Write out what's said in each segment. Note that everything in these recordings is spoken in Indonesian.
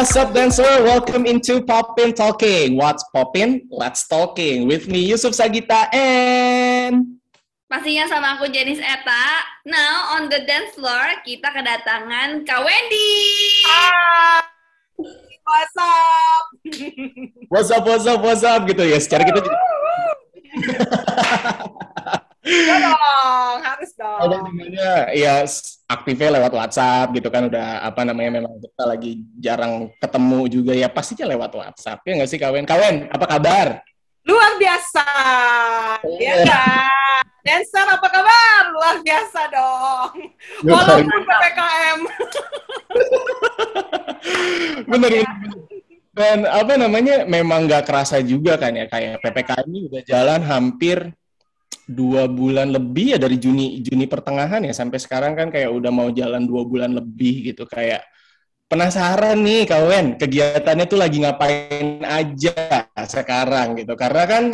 what's up dancer? Welcome into Poppin Talking. What's Poppin? Let's Talking. With me Yusuf Sagita and... Pastinya sama aku Jenis Eta. Now on the dance floor kita kedatangan Kak Wendy. Hai. What's up? What's up, what's up, what's up gitu ya. Secara kita juga Ya dong, harus dong. ada di mana ya aktifnya lewat WhatsApp gitu kan udah apa namanya memang kita lagi jarang ketemu juga ya pastinya lewat WhatsApp ya nggak sih Kawen? Kawen apa kabar? Luar biasa. Ya kan? Dancer apa kabar? Luar biasa dong. Walaupun PPKM. bener, bener. Dan apa namanya memang nggak kerasa juga kan ya kayak PPKM ini udah jalan hampir dua bulan lebih ya dari Juni Juni pertengahan ya. Sampai sekarang kan kayak udah mau jalan dua bulan lebih gitu. Kayak penasaran nih kawan kegiatannya tuh lagi ngapain aja sekarang gitu. Karena kan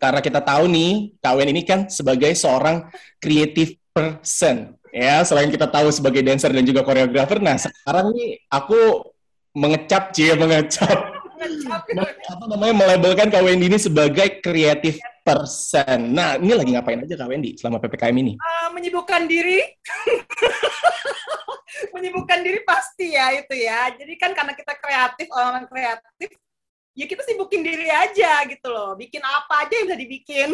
karena kita tahu nih kawan ini kan sebagai seorang creative person ya. Selain kita tahu sebagai dancer dan juga koreografer nah sekarang nih aku mengecap cie mengecap. Apa namanya melabelkan Kak Wendy ini sebagai creative person. Nah, ini lagi ngapain aja Kak Wendy selama PPKM ini? Eh, menyibukkan diri. menyibukkan diri pasti ya itu ya. Jadi kan karena kita kreatif, orang kreatif, ya kita sibukin diri aja gitu loh. Bikin apa aja yang bisa dibikin.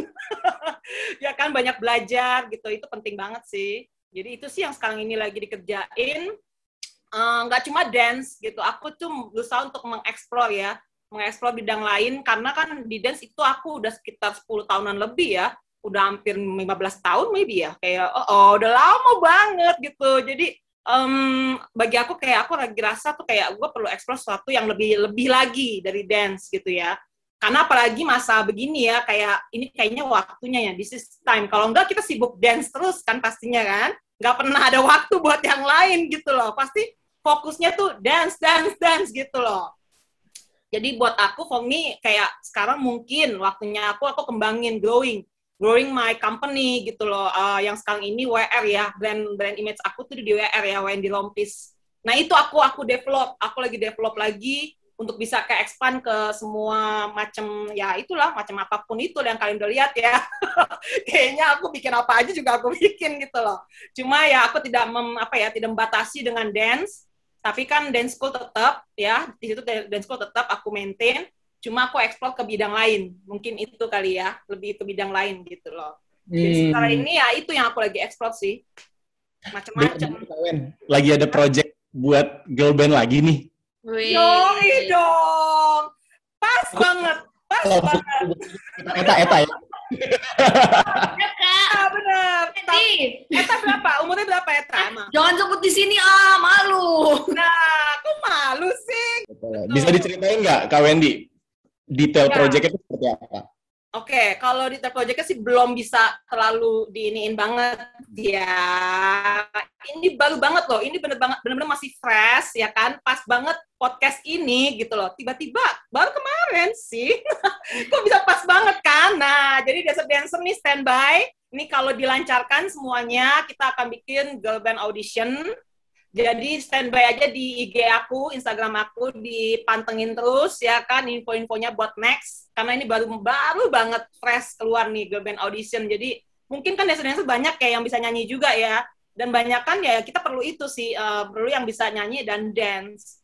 ya kan banyak belajar gitu. Itu penting banget sih. Jadi itu sih yang sekarang ini lagi dikerjain. Eh, nggak cuma dance gitu. Aku tuh berusaha untuk mengeksplor ya, mengeksplor bidang lain karena kan di dance itu aku udah sekitar 10 tahunan lebih ya. Udah hampir 15 tahun maybe ya. Kayak oh, oh udah lama banget gitu. Jadi em, bagi aku kayak aku lagi rasa tuh kayak gue perlu eksplor sesuatu yang lebih lebih lagi dari dance gitu ya. Karena apalagi masa begini ya, kayak ini kayaknya waktunya ya, this is time. Kalau enggak kita sibuk dance terus kan pastinya kan. Nggak pernah ada waktu buat yang lain gitu loh. Pasti fokusnya tuh dance, dance, dance gitu loh. Jadi buat aku, for me, kayak sekarang mungkin waktunya aku, aku kembangin, growing. Growing my company gitu loh. Eh, yang sekarang ini WR ya, brand brand image aku tuh di WR ya, Wendy Lompis. Nah itu aku aku develop, aku lagi develop lagi untuk bisa ke expand ke semua macam ya itulah macam apa pun itu yang kalian udah lihat ya. Kayaknya aku bikin apa aja juga aku bikin gitu loh. Cuma ya aku tidak mem, apa ya tidak membatasi dengan dance, tapi kan dance school tetap ya di situ dance school tetap aku maintain. Cuma aku explore ke bidang lain. Mungkin itu kali ya, lebih ke bidang lain gitu loh. Jadi sekarang ini ya itu yang aku lagi explore sih. Macam-macam. Lagi ada project buat girl band lagi nih. Wih. Yoi dong. Pas banget. Pas Oh, banget. Eta, eta ya. Ya, Kak. Ah, bener. Eta berapa? Umurnya berapa Eta emang? jangan sebut di sini ah, malu. Nah, aku malu sih. Bisa diceritain nggak Kak Wendy? Detail Ya. projectnya itu seperti apa? Oke, kalau di Project sih belum bisa terlalu diiniin banget ya. Ini baru banget loh, ini bener banget, bener-bener masih fresh ya kan, pas banget podcast ini gitu loh. Tiba-tiba baru kemarin sih, kok bisa pas banget kan? Nah, jadi dancer dancer nih standby. Ini kalau dilancarkan semuanya, kita akan bikin girl band audition. Jadi standby aja di IG aku, Instagram aku, dipantengin terus ya kan info-infonya buat next. Karena ini baru baru banget fresh keluar nih girl band audition. Jadi mungkin kan dancer-dancer banyak ya yang bisa nyanyi juga ya. Dan banyak kan ya kita perlu itu sih, eh, perlu yang bisa nyanyi dan dance.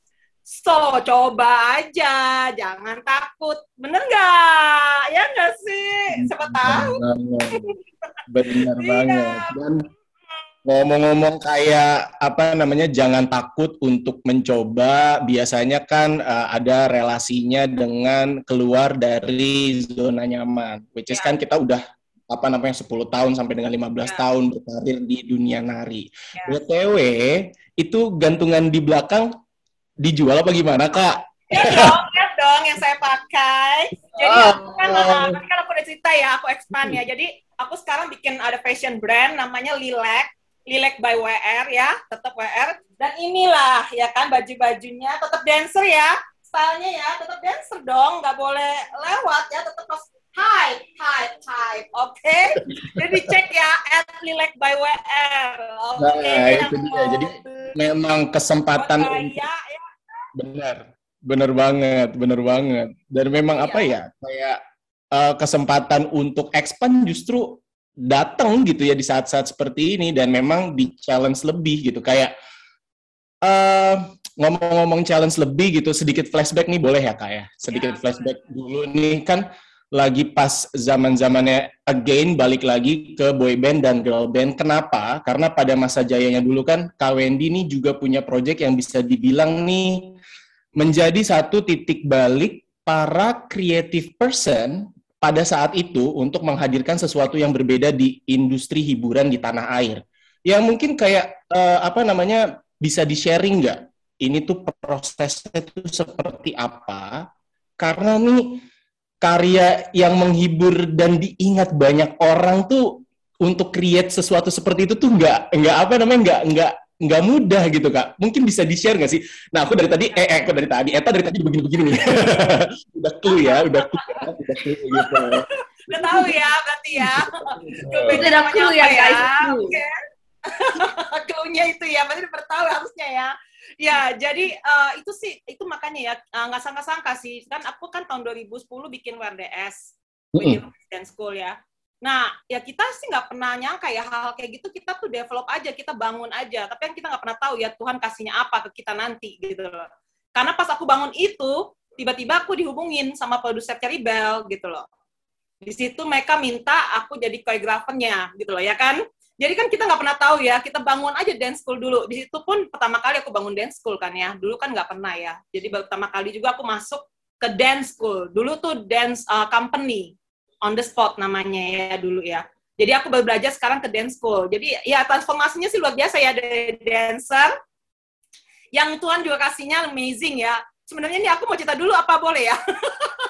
So, coba aja, jangan takut. Bener nggak? Ya nggak sih? Siapa tahu. Benar Iya. banget. Dan ngomong-ngomong kayak apa namanya jangan takut untuk mencoba. Biasanya kan eh, ada relasinya dengan keluar dari zona nyaman. Which is Ya. kan kita udah apa namanya 10 tahun sampai dengan 15 Ya. tahun berkarir di dunia nari. Ya. BTW itu gantungan di belakang dijual apa gimana, Kak? Lihat dong, lihat dong yang saya pakai. Jadi Oh. aku kan, uh, kan aku udah cerita ya, aku expand ya. Jadi aku sekarang bikin ada fashion brand namanya Lilac. Lilac by WR ya, tetap WR. Dan inilah ya kan baju-bajunya tetap dancer ya. Stylenya ya, tetap dancer dong, nggak boleh lewat ya, tetap pas Hai, hai, hai, oke. Jadi cek ya, at Lilac by WR. Oke. Nah, itu dia. Jadi memang kesempatan Buat untuk ya. Benar, benar banget, benar banget. Dan memang Iya. apa ya, kayak uh, kesempatan untuk expand justru datang gitu ya di saat-saat seperti ini dan memang di challenge lebih gitu. Kayak uh, ngomong-ngomong challenge lebih gitu, sedikit flashback nih boleh ya kak ya? Sedikit Ya, flashback dulu nih kan lagi pas zaman-zamannya again balik lagi ke boy band dan girl band. Kenapa? Karena pada masa jayanya dulu kan Kak Wendy nih juga punya project yang bisa dibilang nih menjadi satu titik balik para creative person pada saat itu untuk menghadirkan sesuatu yang berbeda di industri hiburan di tanah air. Yang mungkin kayak eh, apa namanya bisa di-sharing nggak? Ini tuh prosesnya tuh seperti apa? Karena nih karya yang menghibur dan diingat banyak orang tuh untuk create sesuatu seperti itu tuh nggak nggak apa namanya nggak nggak nggak mudah gitu kak. Mungkin bisa di share nggak sih? Nah aku dari tadi eh, eh aku dari tadi Eta dari tadi begini-begini nih. udah clue ya, udah clue ya, udah clue gitu. Udah tahu ya berarti ya. Udah clue ya, guys. Clue. Oke. Clue-nya itu ya, berarti udah tahu harusnya ya. Ya, jadi eh, itu sih, itu makanya ya, eh, nggak sangka-sangka sih. Kan aku kan tahun 2010 bikin WRDS, Mm-mm. Dance School ya. Nah, ya kita sih nggak pernah nyangka ya hal-hal kayak gitu kita tuh develop aja, kita bangun aja. Tapi yang kita nggak pernah tahu ya Tuhan kasihnya apa ke kita nanti gitu loh. Karena pas aku bangun itu, tiba-tiba aku dihubungin sama produser Cherry Bell gitu loh. Di situ mereka minta aku jadi koreografernya gitu loh ya kan. Jadi kan kita nggak pernah tahu ya, kita bangun aja dance school dulu. Di situ pun pertama kali aku bangun dance school kan ya. Dulu kan nggak pernah ya. Jadi baru pertama kali juga aku masuk ke dance school. Dulu tuh dance uh, company on the spot namanya ya dulu ya. Jadi aku baru belajar sekarang ke dance school. Jadi ya transformasinya sih luar biasa ya dari dancer yang Tuhan juga kasihnya amazing ya. Sebenarnya ini aku mau cerita dulu apa boleh ya?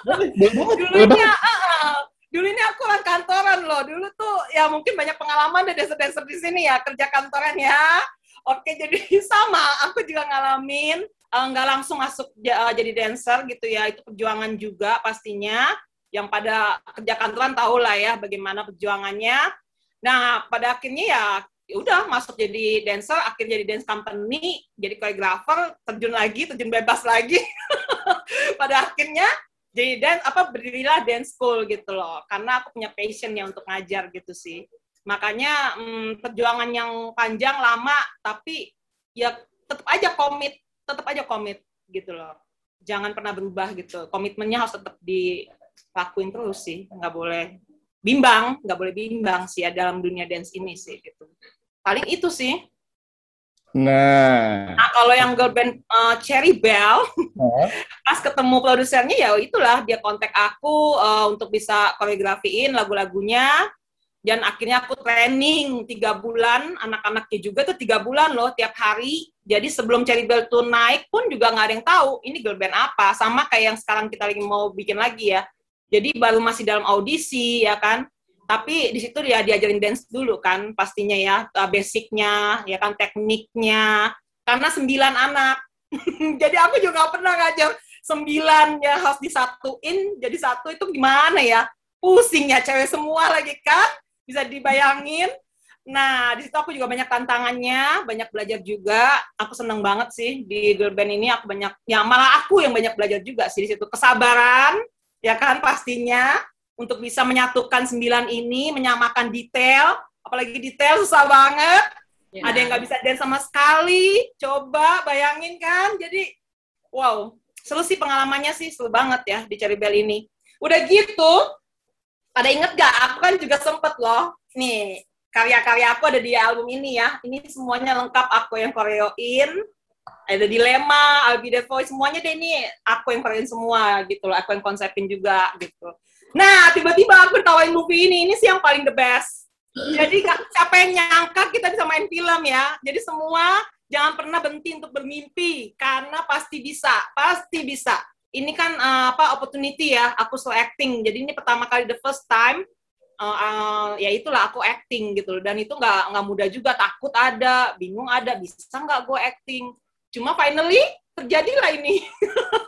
Boleh, boleh banget, dulu boleh ini, banget. Dulu ini aku orang kantoran loh. Dulu tuh ya mungkin banyak pengalaman dari dancer-dancer di sini ya kerja kantoran ya. Oke, jadi sama. Aku juga ngalamin eh, nggak langsung masuk eh, jadi dancer gitu ya. Itu perjuangan juga pastinya. Yang pada kerja kantoran tahu lah ya bagaimana perjuangannya. Nah, pada akhirnya ya ya udah masuk jadi dancer, akhirnya jadi dance company, jadi choreographer, terjun lagi, terjun bebas lagi. pada akhirnya jadi dan apa berdirilah dance school gitu loh. Karena aku punya passionnya untuk ngajar gitu sih. Makanya hmm, perjuangan yang panjang lama tapi ya tetap aja komit tetap aja komit gitu loh. Jangan pernah berubah gitu. Komitmennya harus tetap dilakuin terus sih. Nggak boleh bimbang nggak boleh bimbang sih ya dalam dunia dance ini sih gitu. Paling itu sih Nah, nah kalau yang girl band uh, Cherry Bell pas ketemu produsernya ya itulah dia kontak aku uh, untuk bisa koreografiin lagu-lagunya. Dan akhirnya aku training tiga bulan anak-anaknya juga tuh tiga bulan loh tiap hari. Jadi sebelum Cherry Bell tuh naik pun juga nggak ada yang tahu ini girl band apa. Sama kayak yang sekarang kita lagi mau bikin lagi ya. Jadi baru masih dalam audisi ya kan tapi di situ dia diajarin dance dulu kan pastinya ya uh, basicnya ya kan tekniknya. Karena sembilan anak. Jadi aku juga pernah ngajar sembilan ya harus disatuin. Jadi satu itu gimana ya? Pusing ya cewek semua lagi kan? Bisa dibayangin. Nah di situ aku juga banyak tantangannya banyak belajar juga. Aku seneng banget sih di girl band ini aku banyak ya malah aku yang banyak belajar juga sih di situ. Kesabaran ya kan pastinya untuk bisa menyatukan sembilan ini menyamakan detail apalagi detail susah banget. Ya. ada yang nggak bisa dance sama sekali coba bayangin kan? Jadi wow seru sih pengalamannya sih seru banget ya di Cherry Bell ini. Udah gitu pada inget gak aku kan juga sempet loh nih karya-karya aku ada di album ini ya. Ini semuanya lengkap aku yang koreoin. Ada dilema, I'll be the voice, semuanya deh ini aku yang koreoin semua gitu loh, aku yang konsepin juga gitu. Nah, tiba-tiba aku ditawain movie ini, ini sih yang paling the best. Jadi siapa yang nyangka kita bisa main film ya. Jadi semua jangan pernah berhenti untuk bermimpi karena pasti bisa, pasti bisa. Ini kan uh, apa opportunity ya, aku selalu acting. Jadi ini pertama kali the first time uh, uh, ya itulah aku acting gitu loh. Dan itu nggak nggak mudah juga, takut ada, bingung ada, bisa nggak gue acting. Cuma finally terjadilah ini.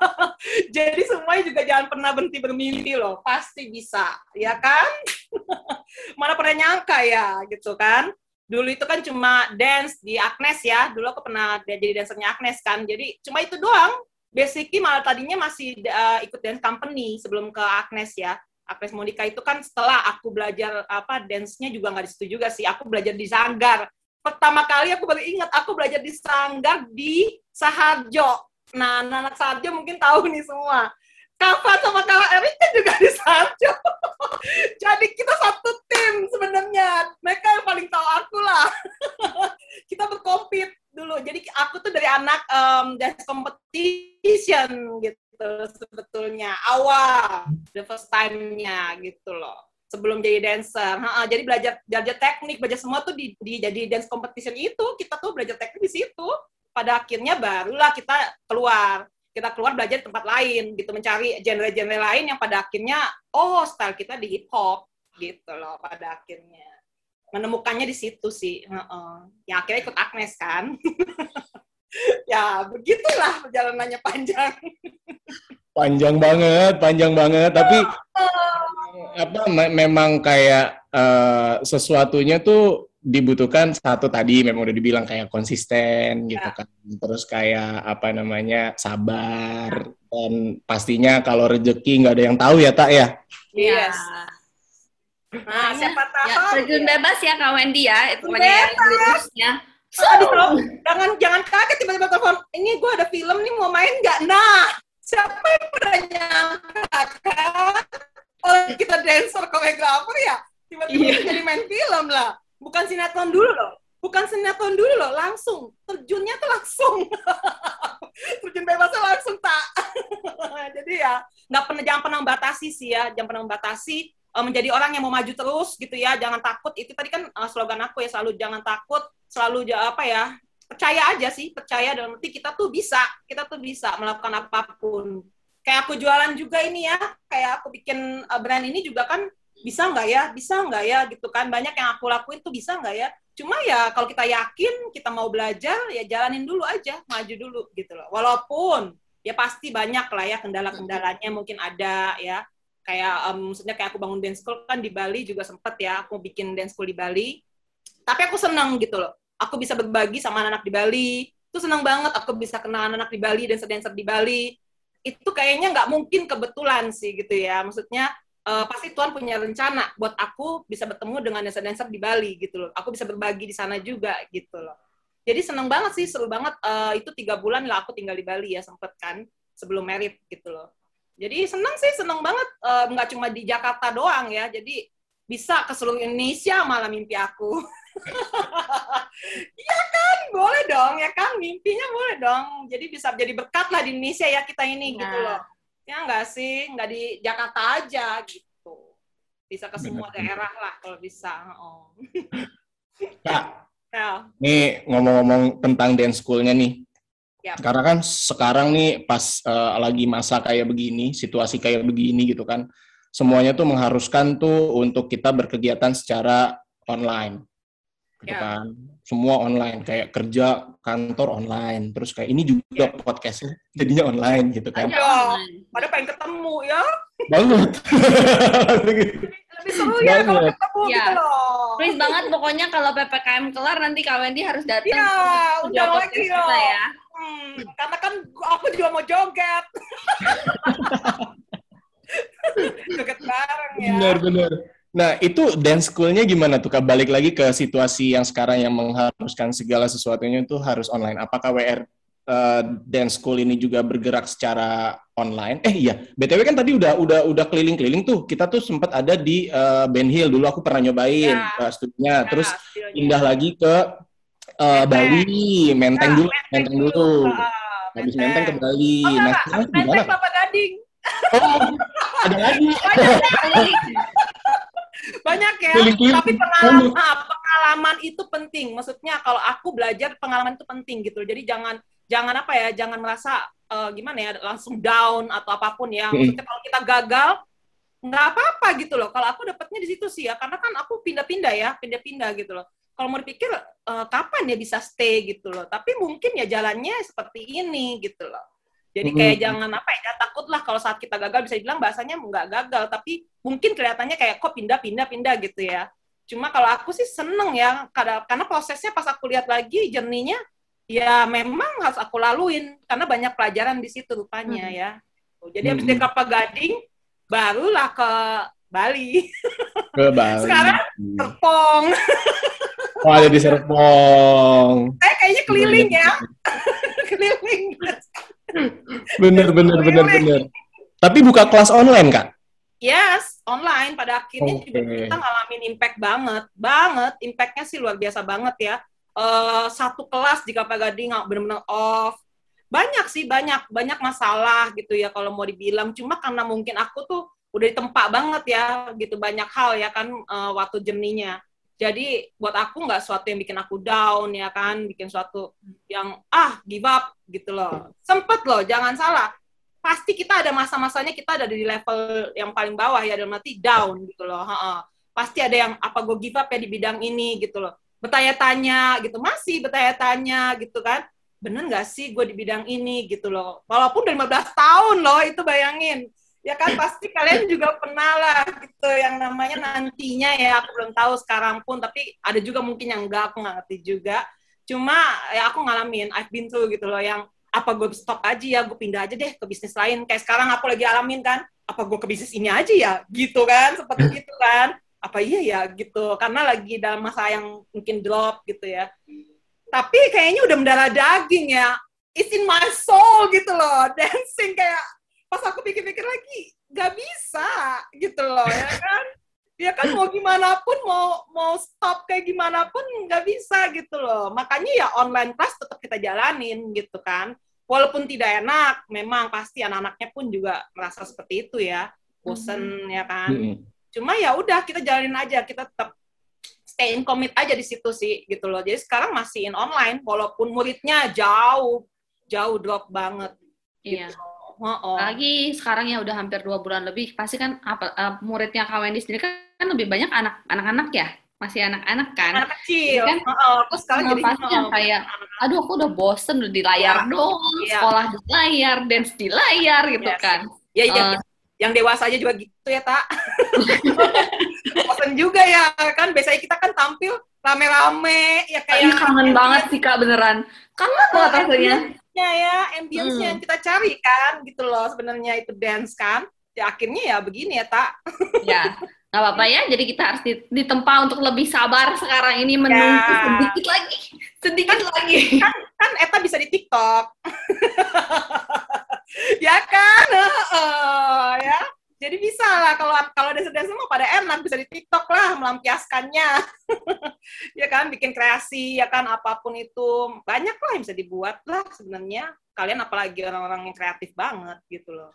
Jadi semuanya juga jangan pernah berhenti bermimpi loh, pasti bisa, ya kan? Mana pernah nyangka ya, gitu kan? Dulu itu kan cuma dance di Agnes ya, dulu aku pernah jadi dansernya Agnes kan, jadi cuma itu doang. basically malah tadinya masih uh, ikut dance company sebelum ke Agnes ya. Agnes Monica itu kan setelah aku belajar apa dance-nya juga nggak di situ juga sih. Aku belajar di Sanggar. Pertama kali aku baru ingat aku belajar di Sanggar di Saharjo. Nah, anak Saharjo mungkin tahu nih semua. Kava sama Kak Erika juga di Saharjo. Jadi kita satu tim sebenarnya. Mereka yang paling tahu aku lah. kita berkompet dulu. Jadi aku tuh dari anak um, dance competition gitu sebetulnya awal the first time-nya gitu loh sebelum jadi dancer. Ha, jadi belajar belajar teknik, belajar semua tuh di, di jadi dance competition itu kita tuh belajar teknik di situ. Pada akhirnya barulah kita keluar. Kita keluar belajar di tempat lain gitu, mencari genre-genre lain yang pada akhirnya oh style kita di hip hop gitu loh pada akhirnya. Menemukannya di situ sih. Uh-uh. Yang akhirnya ikut Agnes kan. ya begitulah perjalanannya panjang. panjang banget, panjang banget. Tapi apa me memang kayak uh, sesuatunya tuh dibutuhkan satu tadi memang udah dibilang kayak konsisten gitu ya. kan. Terus kayak apa namanya sabar dan pastinya kalau rezeki nggak ada yang tahu ya tak ya. Yes. Nah, siapa tahu. Ya, terjun ya. bebas ya Kak Wendy ya, itu banyak So, Aduh, jangan jangan kaget tiba-tiba telepon. Ini gue ada film nih mau main nggak? Nah, siapa yang pernah nyangka kan? Kalau kita dancer koreografer ya, tiba-tiba iya. jadi main film lah. Bukan sinetron dulu loh. Bukan sinetron dulu loh, langsung. Terjunnya tuh langsung. Terjun bebasnya langsung tak. jadi ya, nggak pernah jangan pernah batasi sih ya, jangan pernah batasi uh, menjadi orang yang mau maju terus gitu ya jangan takut itu tadi kan uh, slogan aku ya selalu jangan takut selalu apa ya percaya aja sih percaya dalam arti kita tuh bisa kita tuh bisa melakukan apa pun kayak aku jualan juga ini ya. Kayak aku bikin uh, brand ini juga kan bisa nggak ya? Bisa nggak ya? Gitu kan. Banyak yang aku lakuin tuh bisa nggak ya? Cuma ya kalau kita yakin kita mau belajar ya jalanin dulu aja. Maju dulu gitu loh. Walaupun ya pasti banyak lah ya kendala-kendalanya. Mungkin ada ya. Kayak um, maksudnya kayak aku bangun dance school kan di Bali juga sempet ya. Aku bikin dance school di Bali. Tapi aku senang gitu loh. Aku bisa berbagi sama anak-anak di Bali. Itu senang banget aku bisa kenal anak-anak di Bali dancer-dancer di Bali itu kayaknya nggak mungkin kebetulan sih gitu ya maksudnya uh, pasti Tuhan punya rencana buat aku bisa bertemu dengan dancer-dancer di Bali gitu loh aku bisa berbagi di sana juga gitu loh jadi seneng banget sih seru banget uh, itu tiga bulan lah aku tinggal di Bali ya sempet kan sebelum merit gitu loh jadi senang sih, senang banget. Uh, nggak cuma di Jakarta doang ya. Jadi bisa ke seluruh Indonesia malah mimpi aku. Iya kan, boleh dong ya kan, mimpinya boleh dong. Jadi bisa jadi berkat lah di Indonesia ya kita ini nah. gitu loh. Ya nggak sih, nggak di Jakarta aja gitu. Bisa ke semua daerah lah kalau bisa. Oh. Kak, ya. nih ngomong-ngomong tentang dance school-nya nih, Yep. Karena kan sekarang nih pas uh, lagi masa kayak begini, situasi kayak begini gitu kan, semuanya tuh mengharuskan tuh untuk kita berkegiatan secara online, gitu yeah. kan. Semua online, kayak kerja kantor online, terus kayak ini juga yeah. podcastnya jadinya online gitu kan. Iya, pada pengen ketemu ya. Banget. Lebih seru ya kalau ketemu ya. gitu loh. Please banget pokoknya kalau PPKM kelar nanti Kak Wendy harus datang. Iya, udah lagi ya. Hmm, karena kan aku juga mau joget. joget bareng ya. Benar, benar. Nah, itu dance school-nya gimana tuh? Kak? Balik lagi ke situasi yang sekarang yang mengharuskan segala sesuatunya itu harus online. Apakah WR uh, eh, dance school ini juga bergerak secara online? Eh iya, BTW kan tadi udah udah udah keliling-keliling tuh. Kita tuh sempat ada di uh, Ben Hill dulu aku pernah nyobain ya. uh, studinya. Ya, Terus pindah lagi ke uh, Bali, Menteng nah, dulu, Menteng, dulu. Uh, Habis Menteng ke Bali. Oh, nah, Menteng Kelapa Gading. Oh, ada lagi. Banyak ya, tapi pengalaman, ah, pengalaman itu penting. Maksudnya kalau aku belajar pengalaman itu penting gitu. Jadi jangan jangan apa ya, jangan merasa uh, gimana ya langsung down atau apa pun ya. Maksudnya kalau kita gagal nggak apa-apa gitu loh. Kalau aku dapatnya di situ sih ya, karena kan aku pindah-pindah ya, pindah-pindah gitu loh kalau mau dipikir uh, kapan dia bisa stay gitu loh. Tapi mungkin ya jalannya seperti ini gitu loh. Jadi kayak mm -hmm. jangan apa ya, takut lah kalau saat kita gagal bisa bilang bahasanya nggak gagal, tapi mungkin kelihatannya kayak kok pindah-pindah-pindah gitu ya. Cuma kalau aku sih seneng ya, karena, karena prosesnya pas aku lihat lagi jerninya, ya memang harus aku laluin karena banyak pelajaran di situ rupanya Hmm. ya. Jadi habis Hmm. dari Kelapa Gading barulah ke Bali, Ke Bali. Sekarang Serpong. Oh, ada di Serpong. Saya kayaknya keliling ya, keliling. Bener, bener, bener, bener. Tapi buka kelas online, Kak? Yes, online pada akhirnya juga Oke. kita ngalamin impact banget, banget. Impactnya sih luar biasa banget ya. Eh, satu kelas di Kelapa Gading nggak benar-benar off. Banyak sih, banyak, banyak masalah gitu ya kalau mau dibilang. Cuma karena mungkin aku tuh udah ditempa banget ya, gitu banyak hal ya kan eh, waktu jerninya. Jadi buat aku nggak suatu yang bikin aku down ya kan, bikin suatu yang ah give up gitu loh. Sempet loh, jangan salah. Pasti kita ada masa-masanya kita ada di level yang paling bawah ya dalam arti down gitu loh Ha-ha. pasti ada yang apa gue give up ya di bidang ini? gitu loh. Bertanya-tanya gitu masih bertanya-tanya gitu kan. Bener nggak sih gue di bidang ini? gitu loh. Walaupun udah 15 tahun loh itu bayangin ya kan pasti kalian juga pernah lah gitu. Yang namanya nantinya ya aku belum tahu sekarang pun. Tapi ada juga mungkin yang enggak aku nggak ngerti juga. Cuma ya aku ngalamin I've been through gitu loh yang apa gue stop aja ya gue pindah aja deh ke bisnis lain. Kayak sekarang aku lagi alamin kan apa gue ke bisnis ini aja ya? Gitu kan seperti itu kan. Apa iya ya gitu. Karena lagi dalam masa yang mungkin drop gitu ya. Tapi kayaknya udah mendarah daging ya. It's in my soul gitu loh dancing kayak pas aku pikir-pikir lagi gak bisa gitu loh ya kan? Ya kan mau gimana pun mau mau stop kayak gimana pun nggak bisa gitu loh. Makanya ya online class tetap kita jalanin gitu kan. Walaupun tidak enak memang pasti anak-anaknya pun juga merasa seperti itu ya. Bosen ya kan? Mm-mm. cuma ya udah kita jalanin aja kita tetap stay in commit aja di situ sih gitu loh. Jadi sekarang masih in online walaupun muridnya jauh jauh drop banget Iya. Gitu. Oh, Lagi sekarang ya udah hampir dua bulan lebih, pasti kan apa eh, muridnya Kak Wendy sendiri kan, kan lebih banyak anak anak-anak ya, masih anak-anak kan. anak kecil Kan, Heeh, aku sekarang jadi pasti yang kayak, aduh aku udah bosen udah di layar Iya. doang, Iya. sekolah di layar, dance di layar gitu Yes. kan. ya ya Eh. yang dewasa aja juga gitu ya tak bosan juga ya kan biasanya kita kan tampil rame-rame ya kayak kangen banget sih Kak beneran. Kangen banget rasanya. Ya ya ambience Hmm. yang kita cari kan gitu loh sebenarnya itu dance kan ya akhirnya ya begini ya tak Ya, nggak apa-apa ya. Jadi kita harus di- ditempa untuk lebih sabar sekarang ini menunggu Ya. sedikit lagi, sedikit lagi. kan Eta bisa di TikTok ya kan jadi bisa lah kalau kalau dance dance mah pada enak bisa di TikTok lah melampiaskannya. Ya kan bikin kreasi ya kan apa pun itu. Banyak lah yang bisa dibuat lah sebenarnya. Kalian apalagi orang-orang yang kreatif banget gitu loh.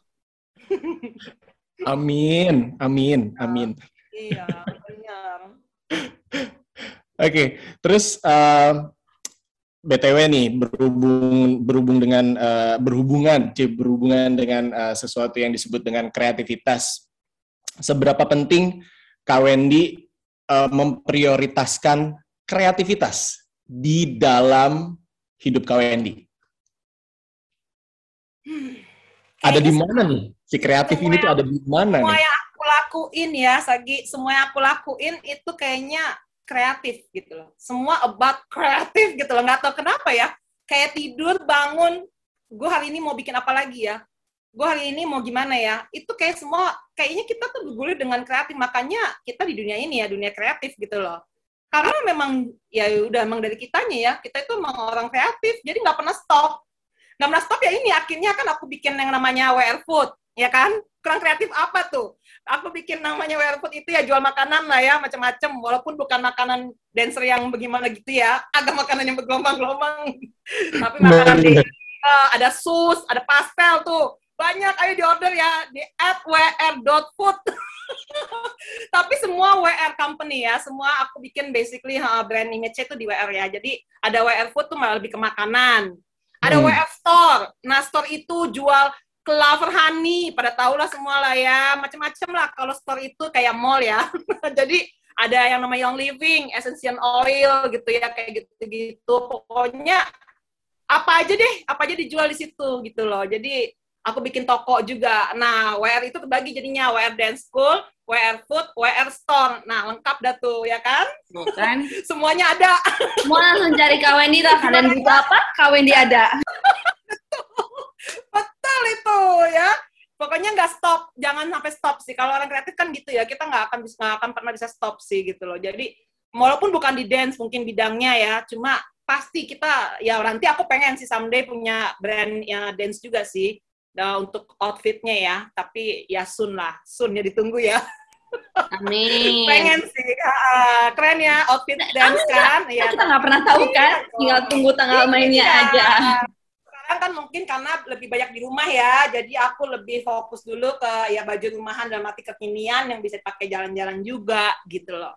Amin, amin, amin. iya benar. Oke, terus eh, BTW nih berhubung berhubung dengan eh, berhubungan, Ci, berhubungan dengan eh, sesuatu yang disebut dengan kreativitas. Seberapa penting Kak Wendy eh, memprioritaskan kreativitas di dalam hidup Kak Wendy? Ada di mana nih? Si kreatif ini tuh ada di mana semua nih? yang aku lakuin ya Sagi semua yang aku lakuin itu kayaknya kreatif gitu loh. Semua about kreatif gitu loh. Nggak tahu kenapa ya. Kayak tidur bangun gue hari ini mau bikin apa lagi ya? Gue hari ini mau gimana ya? Itu kayak semua kayaknya kita tuh bergulir dengan kreatif. Makanya kita di dunia ini ya dunia kreatif gitu loh. Karena memang ya udah emang dari kitanya ya. Kita itu emang orang kreatif jadi nggak pernah stop. Nggak pernah stop ya ini akhirnya kan aku bikin yang namanya WR Food ya kan? Kurang kreatif apa tuh? Aku bikin namanya WR Food itu ya jual makanan lah ya macam-macam. Walaupun bukan makanan dancer yang bagaimana gitu ya agak makanan yang bergelombang-gelombang. Tapi makanan di eh, ada sus ada pastel tuh. Banyak ayo di order ya di at wr.food tapi semua WR company ya semua aku bikin basically uh, brand image itu di WR ya. Jadi ada WR food tuh malah lebih ke makanan. Ada Hmm. WR store. Nah store itu jual clover honey pada tahu lah semua lah ya macam-macam lah kalau store itu kayak mall ya jadi ada yang namanya Young Living, Essential Oil gitu ya kayak gitu-gitu pokoknya apa aja deh apa aja dijual di situ gitu loh jadi aku bikin toko juga. Nah, WR itu terbagi jadinya WR Dance School, WR Food, WR Store. Nah, lengkap dah tuh, ya kan? Bukan. Semuanya ada. Semua langsung cari Kak Wendy lah. Kalian butuh apa? Kak Wendy ada. Betul itu ya. Pokoknya nggak stop, jangan sampai stop sih. Kalau orang kreatif kan gitu ya, kita nggak akan bisa nggak akan pernah bisa stop sih gitu loh. Jadi walaupun bukan di dance mungkin bidangnya ya, cuma pasti kita ya nanti aku pengen sih someday punya brand ya dance juga sih. Nah, untuk outfitnya ya, tapi ya soon lah, soon ya ditunggu ya. Amin. Pengen sih, uh, keren ya outfit dance kan? Ya, kita nggak pernah tahu kan, tinggal tunggu tanggal mainnya iya. aja. Sekarang kan mungkin karena lebih banyak di rumah ya, jadi aku lebih fokus dulu ke ya baju rumahan dan mati kekinian yang bisa pakai jalan-jalan juga gitu loh.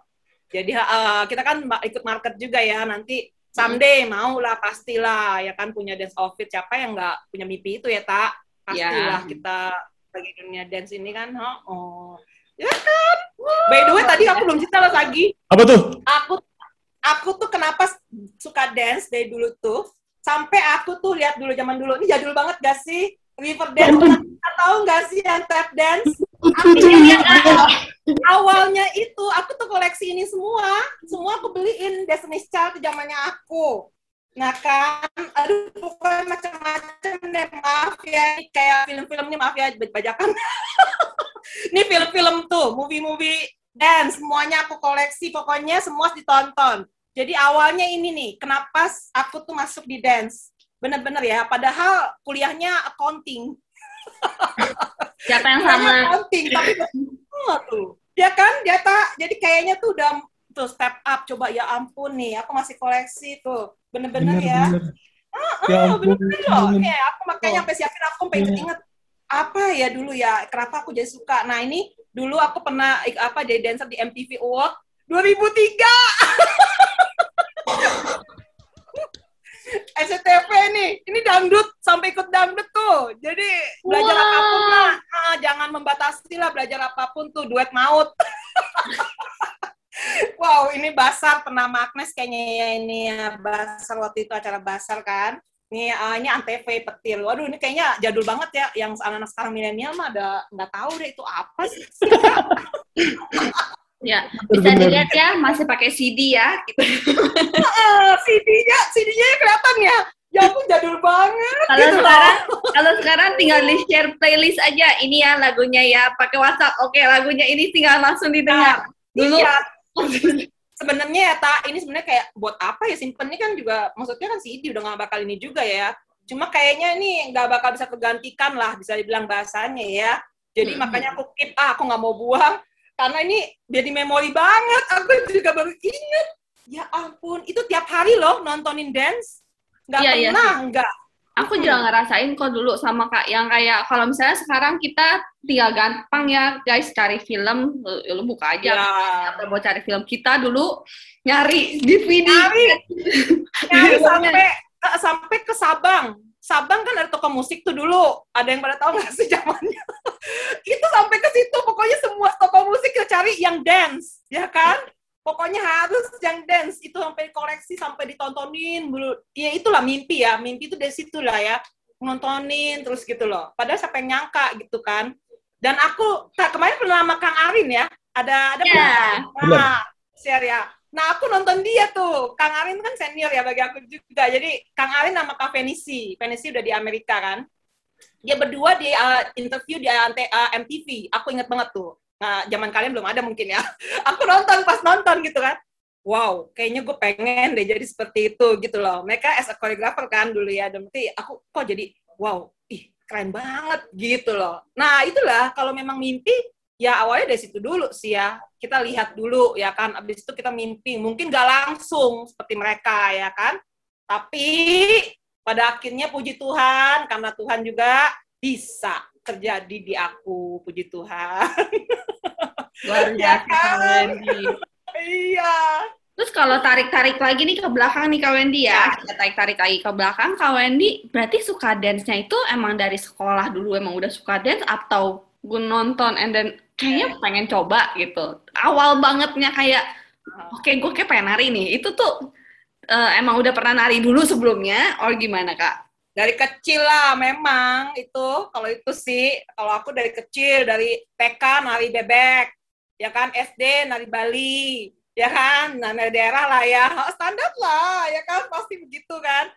Jadi uh, kita kan ikut market juga ya, nanti someday mau lah pastilah ya kan punya dance outfit siapa yang nggak punya mimpi itu ya tak pastilah Ya. kita bagi dunia dance ini kan oh, oh. ya kan by the way tadi aku belum cerita loh lagi Apa tuh? aku aku tuh kenapa suka dance dari dulu tuh sampai aku tuh lihat dulu zaman dulu. Ini jadul banget gak sih? River dance. Pernah tahu gak sih yang tap dance? Awalnya itu aku tuh koleksi ini semua. Semua aku beliin Destiny's Child zamannya aku. Nah kan aduh pokoknya macam-macam deh. Maaf ya ini kayak film-filmnya maaf ya bajakan. Ini film-film tuh movie-movie dance. Semuanya aku koleksi pokoknya semua ditonton jadi awalnya ini nih kenapa aku tuh masuk di dance bener-bener ya padahal kuliahnya accounting Siapa yang sama? accounting tapi tuh ya kan dia tak jadi kayaknya tuh udah tuh step up coba ya ampun nih aku masih koleksi tuh bener-bener ya Bener-bener. Ah, Ya ah, ampun. bener-bener loh. Kayak aku makanya sampai siapin aku sampai inget-inget apa ya dulu ya, kenapa aku jadi suka. Nah ini dulu aku pernah apa jadi dancer di MTV Award 2003. SCTV nih, ini dangdut sampai ikut dangdut tuh. Jadi belajar Wah. apa pun lah, Ah, jangan membatasi lah belajar apa pun tuh duet maut. wow, ini basar pernah Agnes kayaknya ya ini ya basar waktu itu acara basar kan. Ini ah, ini antv petir. Waduh, ini kayaknya jadul banget ya. Yang anak-anak sekarang milenial mah ada nggak tahu deh itu apa sih. Ya, bisa dilihat ya, masih pakai CD ya. Gitu. CD-nya, CD-nya kelihatan ya. Ya ampun jadul banget. Kalau gitu sekarang, kalau sekarang tinggal di share playlist aja. Ini ya lagunya ya, pakai WhatsApp. Oke, lagunya ini tinggal langsung didengar. Dulu Iya. sebenarnya ya tak ini sebenarnya kayak buat apa ya simpen ini kan juga maksudnya kan CD udah nggak bakal ini juga ya cuma kayaknya ini nggak bakal bisa tergantikan lah bisa dibilang bahasanya ya jadi Mhm. makanya aku keep ah aku nggak mau buang karena ini jadi memori banget aku juga baru inget ya ampun itu tiap hari loh nontonin dance. Nggak Iya, iya pernah nggak. Aku juga ngerasain kok dulu sama kak yang kayak kalau misalnya sekarang kita tinggal gampang ya guys cari film lu, lu buka aja. Ya. Atau mau cari film? Kita dulu nyari DVD Nyari. nyari Iya, sampai eh, sampai ke Sabang. Sabang kan ada toko musik tuh dulu. Ada yang pada tahu nggak sih zamannya? itu sampai ke situ. Pokoknya semua toko musik kita cari yang dance, ya kan? Pokoknya harus yang dance. Itu sampai koleksi, sampai ditontonin. dulu. Ya itulah mimpi ya. Mimpi itu dari situ lah ya. Nontonin terus gitu loh. Padahal siapa yang nyangka gitu kan. Dan aku, kemarin pernah sama Kang Arin ya. Ada, ada Iya. Nah, share ya. Nah, aku nonton dia tuh. Kang Arin kan senior ya bagi aku juga. Jadi, Kang Arin sama Kak Venisi. Venisi udah di Amerika kan. Dia berdua di uh, interview di uh, MTV. Aku inget banget tuh. Nah, zaman kalian belum ada mungkin ya. Aku nonton pas nonton gitu kan. Wow, kayaknya gue pengen deh jadi seperti itu gitu loh. Mereka as a choreographer kan dulu ya. Dan berarti aku kok jadi wow, ih keren banget gitu loh. Nah, itulah kalau memang mimpi ya awalnya dari situ dulu sih ya. Kita lihat dulu ya kan. Abis itu kita mimpi. Mungkin gak langsung seperti mereka ya kan. Tapi pada akhirnya puji Tuhan karena Tuhan juga bisa terjadi di aku. Puji Tuhan. Luar Ya biasa kan? Kak Wendy. iya. Terus kalau tarik-tarik lagi nih ke belakang nih Kak Wendy ya, kita tarik-tarik lagi ke belakang, Kak Wendy berarti suka dance-nya itu emang dari sekolah dulu? Emang udah suka dance atau gue nonton and then kayaknya pengen coba gitu. Awal bangetnya kayak, oke gue kayak pengen nari nih, itu tuh eh, emang udah pernah nari dulu sebelumnya, or gimana Kak? dari kecil lah memang itu. Kalau itu sih kalau aku dari kecil dari TK nari bebek. Ya kan SD nari Bali. Ya kan nah daerah lah ya. Standar lah ya kan pasti begitu kan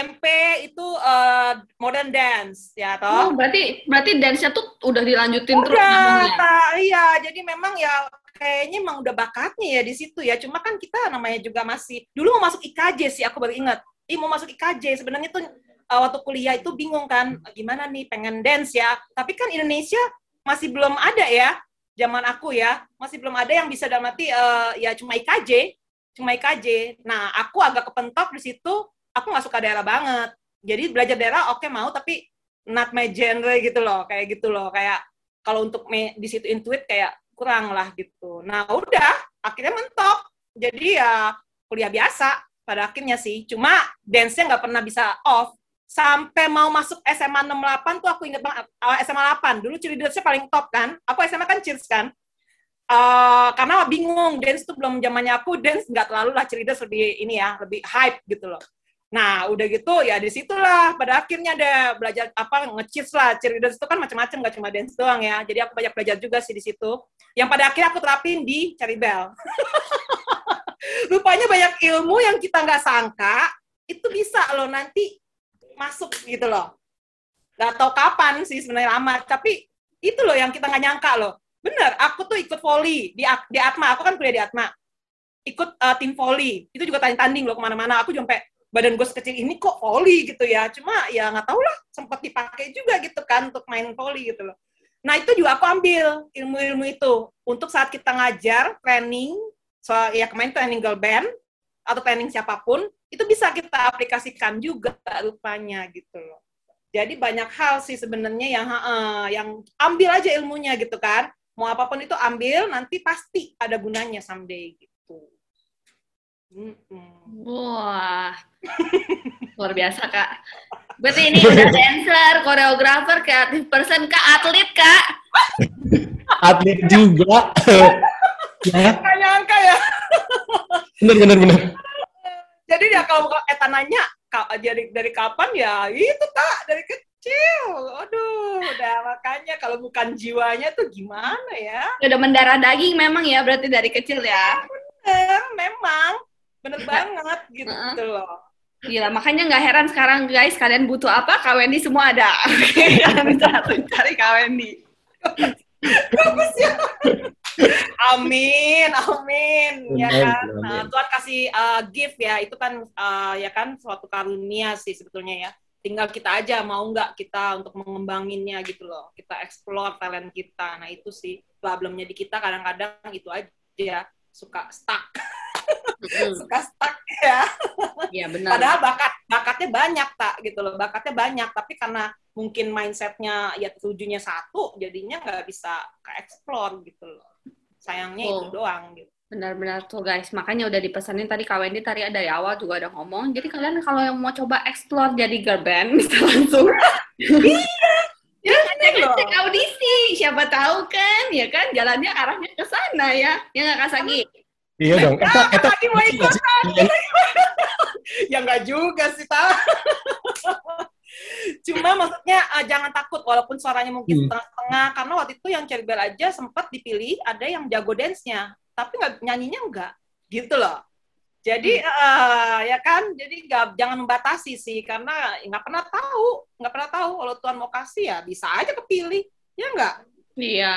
SMP itu uh, modern dance ya toh. Oh, berarti berarti dance-nya tuh udah dilanjutin udah, terus namanya. Ta, iya, jadi memang ya kayaknya emang udah bakatnya ya di situ ya. Cuma kan kita namanya juga masih dulu mau masuk IKJ sih aku baru ingat. Ih mau masuk IKJ sebenarnya tuh uh, waktu kuliah itu bingung kan gimana nih pengen dance ya. Tapi kan Indonesia masih belum ada ya zaman aku ya masih belum ada yang bisa dalam arti uh, ya cuma IKJ cuma IKJ. Nah aku agak kepentok di situ aku nggak suka daerah banget. Jadi belajar daerah oke okay, mau tapi not my genre gitu loh, kayak gitu loh. Kayak kalau untuk me, di situ intuit kayak kurang lah gitu. Nah udah akhirnya mentok. Jadi ya kuliah biasa pada akhirnya sih. Cuma dance-nya nggak pernah bisa off. Sampai mau masuk SMA 68 tuh aku inget banget, SMA 8. Dulu cheerleadersnya paling top kan. Aku SMA kan cheers kan. Uh, karena bingung, dance tuh belum zamannya aku, dance nggak terlalu lah cheerleaders lebih ini ya, lebih hype gitu loh. Nah, udah gitu ya di situlah pada akhirnya ada belajar apa ngecis lah. Cheerleaders itu kan macam-macam gak cuma dance doang ya. Jadi aku banyak belajar juga sih di situ. Yang pada akhirnya aku terapin di Bell. Rupanya banyak ilmu yang kita nggak sangka itu bisa loh nanti masuk gitu loh. Gak tau kapan sih sebenarnya lama, tapi itu loh yang kita nggak nyangka loh. Bener, aku tuh ikut volley di, di Atma. Aku kan kuliah di Atma. Ikut uh, tim volley. Itu juga tanding-tanding loh ke mana-mana. Aku sampai badan gue sekecil ini kok volley gitu ya. Cuma ya nggak tahu lah sempat dipakai juga gitu kan untuk main volley gitu loh. Nah itu juga aku ambil ilmu-ilmu itu. Untuk saat kita ngajar training so ya kemarin training girl band atau training siapa pun itu bisa kita aplikasikan juga rupanya gitu loh. Jadi banyak hal sih sebenarnya yang uh, yang ambil aja ilmunya gitu kan. Mau apa pun itu ambil nanti pasti ada gunanya someday gitu Wah, luar biasa kak. Berarti ini udah dancer, koreografer, kreatif person, kak, atlet kak. atlet juga. ya. Gak nyangka ya. bener, bener, bener. Jadi ya kalau Eta nanya, dari, dari kapan ya itu tak, dari kecil. Aduh, udah makanya kalau bukan jiwanya tuh gimana ya. Udah mendarah daging memang ya, berarti dari kecil ya. Bener, memang bener banget gitu uh -uh. loh Gila, makanya nggak heran sekarang guys, kalian butuh apa? Kak Wendy semua ada. Kalian bisa cari Kak Wendy. Bagus ya. amin, amin. Ya kan, uh, Tuhan kasih uh, gift ya, itu kan uh, ya kan suatu karunia sih sebetulnya ya. Tinggal kita aja mau nggak kita untuk mengembanginnya gitu loh. Kita explore talent kita. Nah itu sih problemnya di kita kadang-kadang itu aja suka stuck suka stuck ya. Iya benar. Padahal bakat bakatnya banyak tak gitu loh, bakatnya banyak tapi karena mungkin mindsetnya ya tujuannya satu, jadinya nggak bisa ke explore gitu loh. Sayangnya oh. itu doang gitu. Benar-benar tuh guys, makanya udah dipesanin tadi Kak Wendy tadi dari awal juga ada ngomong. Jadi kalian kalau yang mau coba explore jadi girl band bisa langsung. iya. Ya, cek, cek audisi, siapa tahu kan, ya kan jalannya arahnya ke sana ya, ya nggak Kasagi? Iya dong. Eta, eta, lagi mau ikutan. ya nggak juga sih, tahu. Cuma maksudnya uh, jangan takut walaupun suaranya mungkin hmm. setengah-setengah karena waktu itu yang Cerbel aja sempat dipilih ada yang jago dance-nya, tapi nggak nyanyinya enggak. Gitu loh. Jadi hmm. uh, ya kan, jadi nggak jangan membatasi sih karena nggak pernah tahu, nggak pernah tahu kalau Tuhan mau kasih ya bisa aja kepilih, ya nggak? Iya.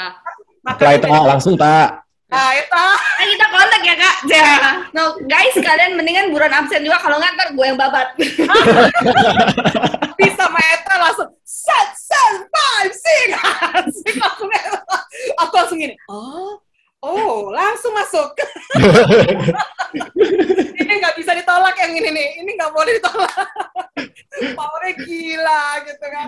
Makanya langsung tak Nah, itu. Nah, kita kontak ya, Kak. Ya. No, guys, kalian mendingan buruan absen juga. Kalau nggak, ntar gue yang babat. Bisa sama Eta langsung, set, set, five, six. Aku, aku langsung gini, oh, Oh, langsung masuk. ini nggak bisa ditolak yang ini nih. Ini nggak boleh ditolak. Powernya gila gitu kan,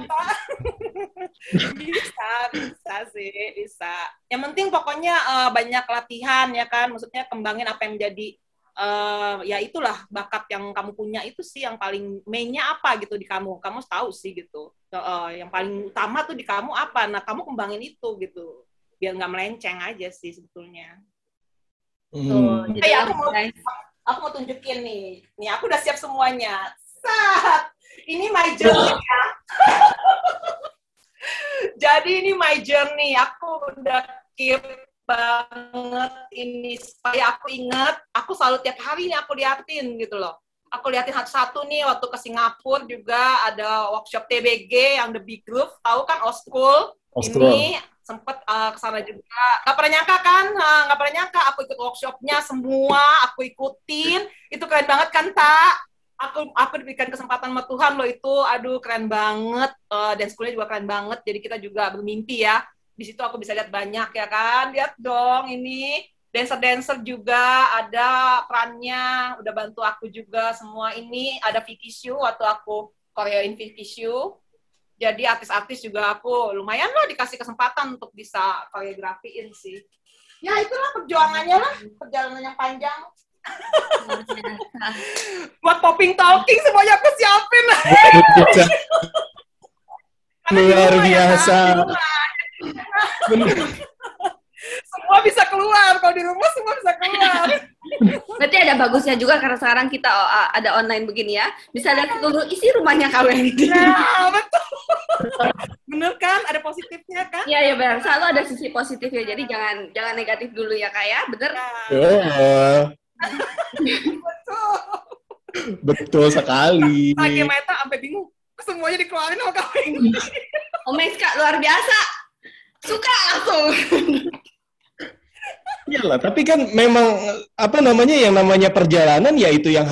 bisa, bisa sih, bisa. Yang penting pokoknya uh, banyak latihan ya kan. Maksudnya kembangin apa yang menjadi uh, ya itulah bakat yang kamu punya itu sih yang paling mainnya apa gitu di kamu. Kamu tahu sih gitu. Uh, yang paling utama tuh di kamu apa. Nah, kamu kembangin itu gitu biar nggak melenceng aja sih sebetulnya. Hmm. Tuh, jadi aku mau aku mau tunjukin nih. Nih aku udah siap semuanya. Sat. Ini my journey ya. jadi ini my journey. Aku udah keep banget ini supaya aku ingat aku selalu tiap hari ini aku liatin gitu loh aku liatin satu-satu nih waktu ke Singapura juga ada workshop TBG yang The Big Group tahu kan Oskul ini sempet uh, ke sana juga. Nggak pernah nyangka kan? Nggak pernah nyangka. Aku ikut workshopnya semua aku ikutin. Itu keren banget kan tak aku aku diberikan kesempatan sama Tuhan loh itu. Aduh keren banget. Uh, dan sekolahnya juga keren banget. Jadi kita juga bermimpi ya. Di situ aku bisa lihat banyak ya kan? Lihat dong ini. Dancer-dancer juga ada perannya. Udah bantu aku juga semua ini. Ada Vicky Shu waktu aku Koreain Vicky Shu jadi artis-artis juga aku lumayan lah dikasih kesempatan untuk bisa koreografiin sih. Ya itulah perjuangannya lah. Perjalanan yang panjang. Buat popping talking semuanya aku siapin. Luar biasa. Semua bisa keluar. Kalau di rumah semua bisa keluar. Berarti ada bagusnya juga karena sekarang kita uh, ada online begini ya. Bisa lihat seluruh isi rumahnya kalian. Nah, betul. Bener kan? Ada positifnya kan? Iya, iya benar. Selalu ada sisi positifnya. Jadi jangan jangan negatif dulu ya, Kak ya. Bener? Nah. betul. Betul sekali. Lagi Meta sampai bingung. Semuanya dikeluarin sama kamu. Oh, Kak, luar biasa. Suka langsung. Iyalah, tapi kan memang apa namanya yang namanya perjalanan ya itu yang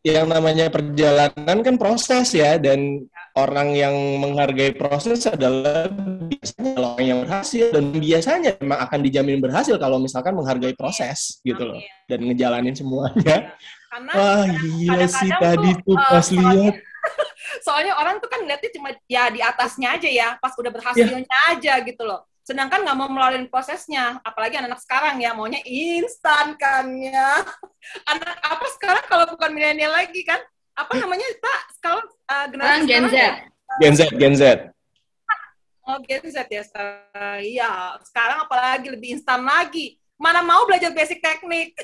yang namanya perjalanan kan proses ya dan orang yang menghargai proses adalah biasanya orang yang berhasil dan biasanya memang akan dijamin berhasil kalau misalkan menghargai proses gitu loh dan ngejalanin semuanya. Karena Wah gila sih tadi tuh uh, pas lihat. Soalnya orang tuh kan lihatnya cuma ya di atasnya aja ya, pas udah berhasilnya ya. aja gitu loh sedangkan nggak mau melalui prosesnya apalagi anak-anak sekarang ya maunya instan kan ya anak apa sekarang kalau bukan milenial lagi kan apa namanya pak? Kalau uh, generasi Gen Z. ya? Gen Z Gen Z. Oh Gen Z ya sekarang iya sekarang apalagi lebih instan lagi. Mana mau belajar basic teknik.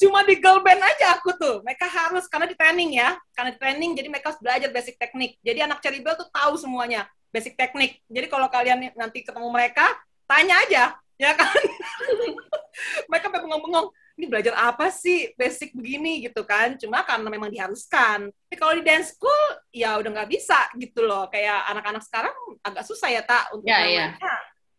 Cuma di girl band aja aku tuh. Mereka harus karena di training ya. Karena di training jadi mereka harus belajar basic teknik. Jadi anak ceribel tuh tahu semuanya basic teknik. Jadi kalau kalian nanti ketemu mereka, tanya aja, ya kan? mereka bengong-bengong, ini belajar apa sih basic begini gitu kan? Cuma karena memang diharuskan. Tapi kalau di dance school, ya udah nggak bisa gitu loh. Kayak anak-anak sekarang agak susah ya tak untuk ya, ya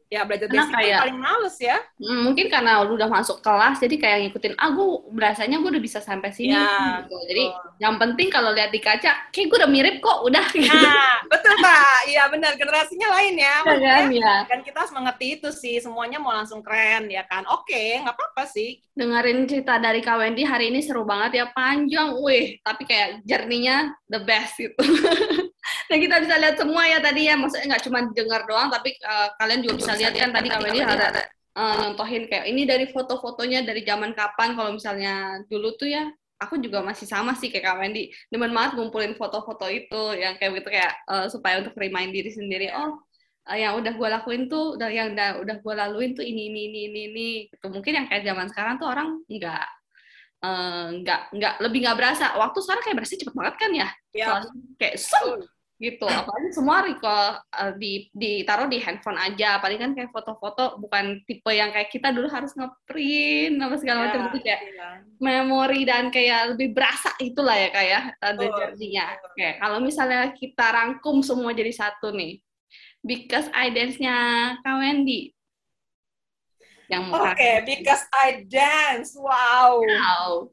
ya belajar basic kayak, paling males ya. Hmm, mungkin karena udah masuk kelas jadi kayak ngikutin ah gue berasanya gue udah bisa sampai sini ya, gitu. Jadi oh. yang penting kalau lihat di kaca kayak gue udah mirip kok udah gitu. Nah, betul Pak. Iya benar generasinya lain ya. Iya kan, ya. kan kita harus mengerti itu sih semuanya mau langsung keren ya kan. Oke, nggak apa-apa sih. Dengerin cerita dari Kak Wendy hari ini seru banget ya panjang, wih, tapi kayak jerninya the best gitu. nah kita bisa lihat semua ya tadi ya. Maksudnya nggak cuma dengar doang tapi uh, kalian juga bisa lihat kan tadi kami ada. uh, nyontohin kayak ini dari foto-fotonya dari zaman kapan? Kalau misalnya dulu tuh ya aku juga masih sama sih kayak Kak Wendy. Demen banget ngumpulin foto-foto itu yang kayak gitu kayak uh, supaya untuk remind diri sendiri oh uh, yang udah gue lakuin tuh udah yang udah, udah gue laluin tuh ini ini ini ini ini. Gitu. Mungkin yang kayak zaman sekarang tuh orang nggak nggak uh, nggak lebih nggak berasa. Waktu sekarang kayak berasa cepet banget kan ya, ya. kayak seng gitu. Apalagi semua recall uh, di ditaruh di handphone aja. Paling kan kayak foto-foto bukan tipe yang kayak kita dulu harus ngeprint apa segala macam. Itu kayak yeah. memori dan kayak lebih berasa itulah ya kayak ada oh, jadinya oke kalau misalnya kita rangkum semua jadi satu nih because I dance-nya Kak Wendy. Yang oke okay, because I dance. Wow. wow.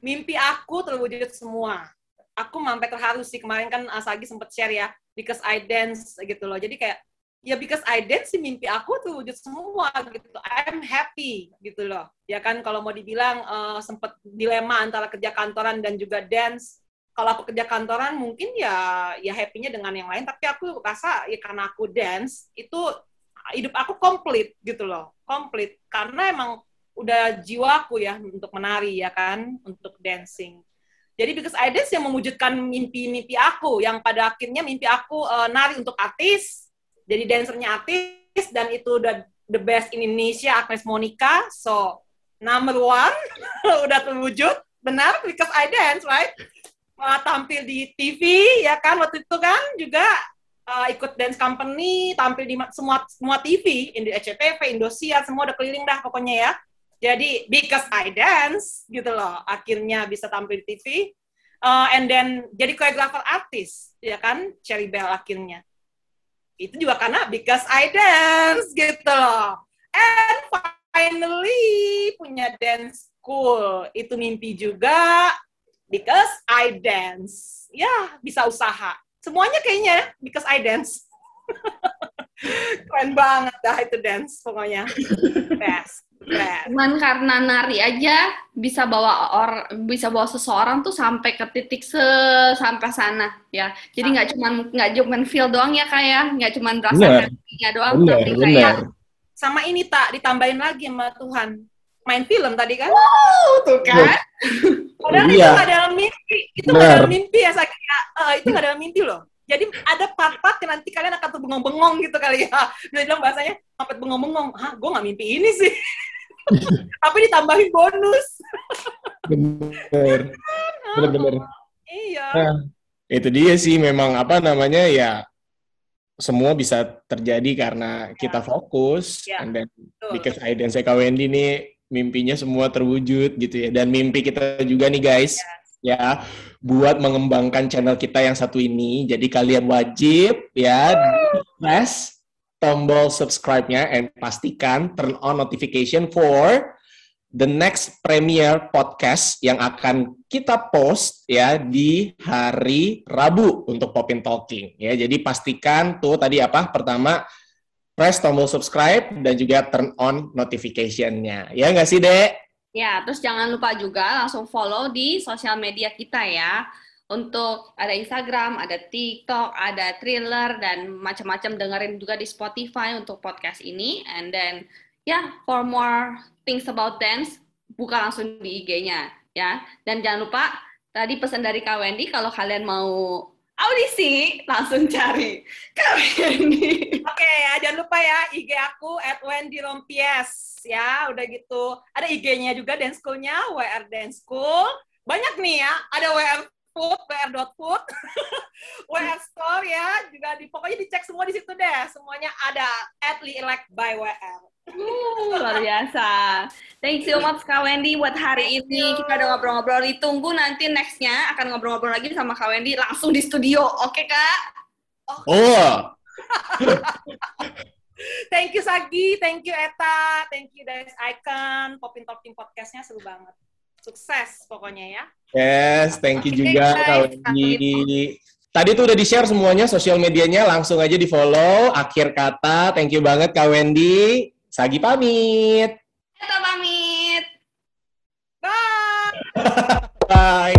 Mimpi aku terwujud semua aku sampai terharu sih. Kemarin kan Asagi sempat share ya because I dance gitu loh. Jadi kayak ya because I dance sih mimpi aku tuh wujud semua gitu. I'm happy gitu loh. Ya kan kalau mau dibilang uh, sempet dilema antara kerja kantoran dan juga dance. Kalau aku kerja kantoran mungkin ya ya happy-nya dengan yang lain. Tapi aku rasa ya karena aku dance itu hidup aku komplit gitu loh. Komplit. Karena emang udah jiwaku ya untuk menari ya kan? Untuk dancing jadi because I dance yang mewujudkan mimpi-mimpi aku, yang pada akhirnya mimpi aku uh, nari untuk artis, jadi dancernya artis, dan itu udah the best in Indonesia, Agnes Monica. So, number one, udah terwujud, benar, because I dance, right? Malah tampil di TV, ya kan, waktu itu kan juga uh, ikut dance company, tampil di semua semua TV, Indo SCTV, Indosiar, semua udah keliling dah pokoknya ya. Jadi because I dance gitu loh, akhirnya bisa tampil di TV. Uh, and then jadi choreographer artis, ya kan, Cherry Bell akhirnya. Itu juga karena because I dance gitu loh. And finally punya dance school, itu mimpi juga because I dance. Ya, bisa usaha semuanya kayaknya because I dance. Keren banget dah itu dance pokoknya. Best. Best. Cuman karena nari aja bisa bawa or bisa bawa seseorang tuh sampai ke titik se sampai sana ya. Jadi nggak cuman nggak cuman feel doang ya kayak ya. nggak cuman rasa doang bener, tapi bener. kayak sama ini tak ditambahin lagi sama Tuhan main film tadi kan? Wow, tuh kan? Padahal iya. itu nggak dalam mimpi, itu nggak dalam mimpi ya saya kira. Uh, itu nggak dalam mimpi loh. Jadi ada part-part yang nanti kalian akan tuh bengong-bengong gitu kali ya. Bisa bilang bahasanya, sampai bengong-bengong. Hah, gue nggak mimpi ini sih. Tapi ditambahin bonus. Bener. Bener-bener. Iya. Nah, itu dia sih memang apa namanya ya semua bisa terjadi karena kita ya. fokus ya. and then Betul. because I dan Seka Wendy nih mimpinya semua terwujud gitu ya. Dan mimpi kita juga nih guys, yes. ya, buat mengembangkan channel kita yang satu ini. Jadi kalian wajib ya press tombol subscribe-nya and pastikan turn on notification for the next premiere podcast yang akan kita post ya di hari Rabu untuk Popin Talking ya. Jadi pastikan tuh tadi apa? Pertama press tombol subscribe dan juga turn on notification-nya. Ya nggak sih, Dek? Ya, terus jangan lupa juga langsung follow di sosial media kita ya. Untuk ada Instagram, ada TikTok, ada Thriller, dan macam-macam dengerin juga di Spotify untuk podcast ini. And then, ya, yeah, for more things about dance, buka langsung di IG-nya ya. Dan jangan lupa, tadi pesan dari Kak Wendy, kalau kalian mau audisi, langsung cari Kak Wendy. Oke okay, ya, jangan lupa ya IG aku at Wendy Rompies ya, udah gitu. Ada IG-nya juga Dance School-nya, WR Dance School. Banyak nih ya, ada WR Food, WR.food, WR Store ya, juga di pokoknya dicek semua di situ deh. Semuanya ada at Elect by WR. Uh, luar biasa. Thank you so much Kak Wendy buat hari Thank ini. You. Kita udah ngobrol-ngobrol. Ditunggu nanti nextnya akan ngobrol-ngobrol lagi sama Kak Wendy langsung di studio. Oke, okay, Kak? Okay. Oh. thank you Sagi, thank you Eta, thank you Dice Icon, Popin Talking Podcastnya seru banget sukses pokoknya ya. Yes, thank you okay, juga Kak Wendy. Tadi tuh udah di-share semuanya sosial medianya, langsung aja di-follow. Akhir kata, thank you banget Kak Wendy. Sagi pamit. Kita pamit. Bye. Bye.